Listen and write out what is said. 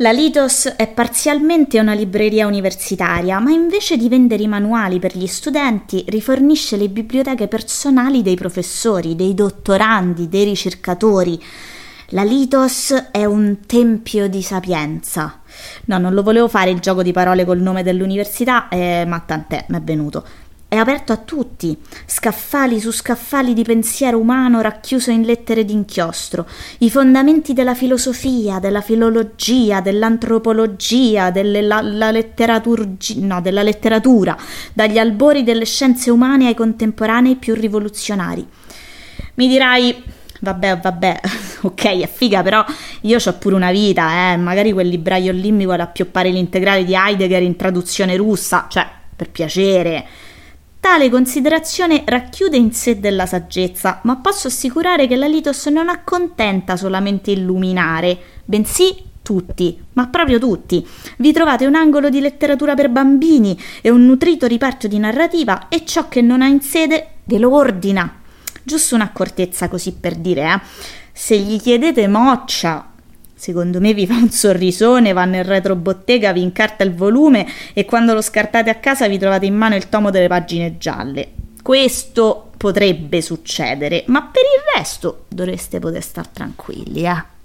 La Litos è parzialmente una libreria universitaria, ma invece di vendere i manuali per gli studenti, rifornisce le biblioteche personali dei professori, dei dottorandi, dei ricercatori. La Litos è un tempio di sapienza. No, non lo volevo fare il gioco di parole col nome dell'università, eh, ma tant'è, mi è venuto è aperto a tutti, scaffali su scaffali di pensiero umano racchiuso in lettere d'inchiostro, i fondamenti della filosofia, della filologia, dell'antropologia, della, no, della letteratura, dagli albori delle scienze umane ai contemporanei più rivoluzionari. Mi dirai, vabbè, vabbè, ok, è figa, però io ho pure una vita, eh, magari quel libraio lì mi vuole appioppare l'integrale di Heidegger in traduzione russa, cioè, per piacere. Tale considerazione racchiude in sé della saggezza, ma posso assicurare che la Litos non accontenta solamente illuminare, bensì tutti, ma proprio tutti. Vi trovate un angolo di letteratura per bambini e un nutrito riparto di narrativa e ciò che non ha in sede ve lo ordina. Giusto un'accortezza così per dire, eh. Se gli chiedete moccia Secondo me vi fa un sorrisone, va nel retrobottega, vi incarta il volume e quando lo scartate a casa vi trovate in mano il tomo delle pagine gialle. Questo potrebbe succedere, ma per il resto dovreste poter stare tranquilli, eh.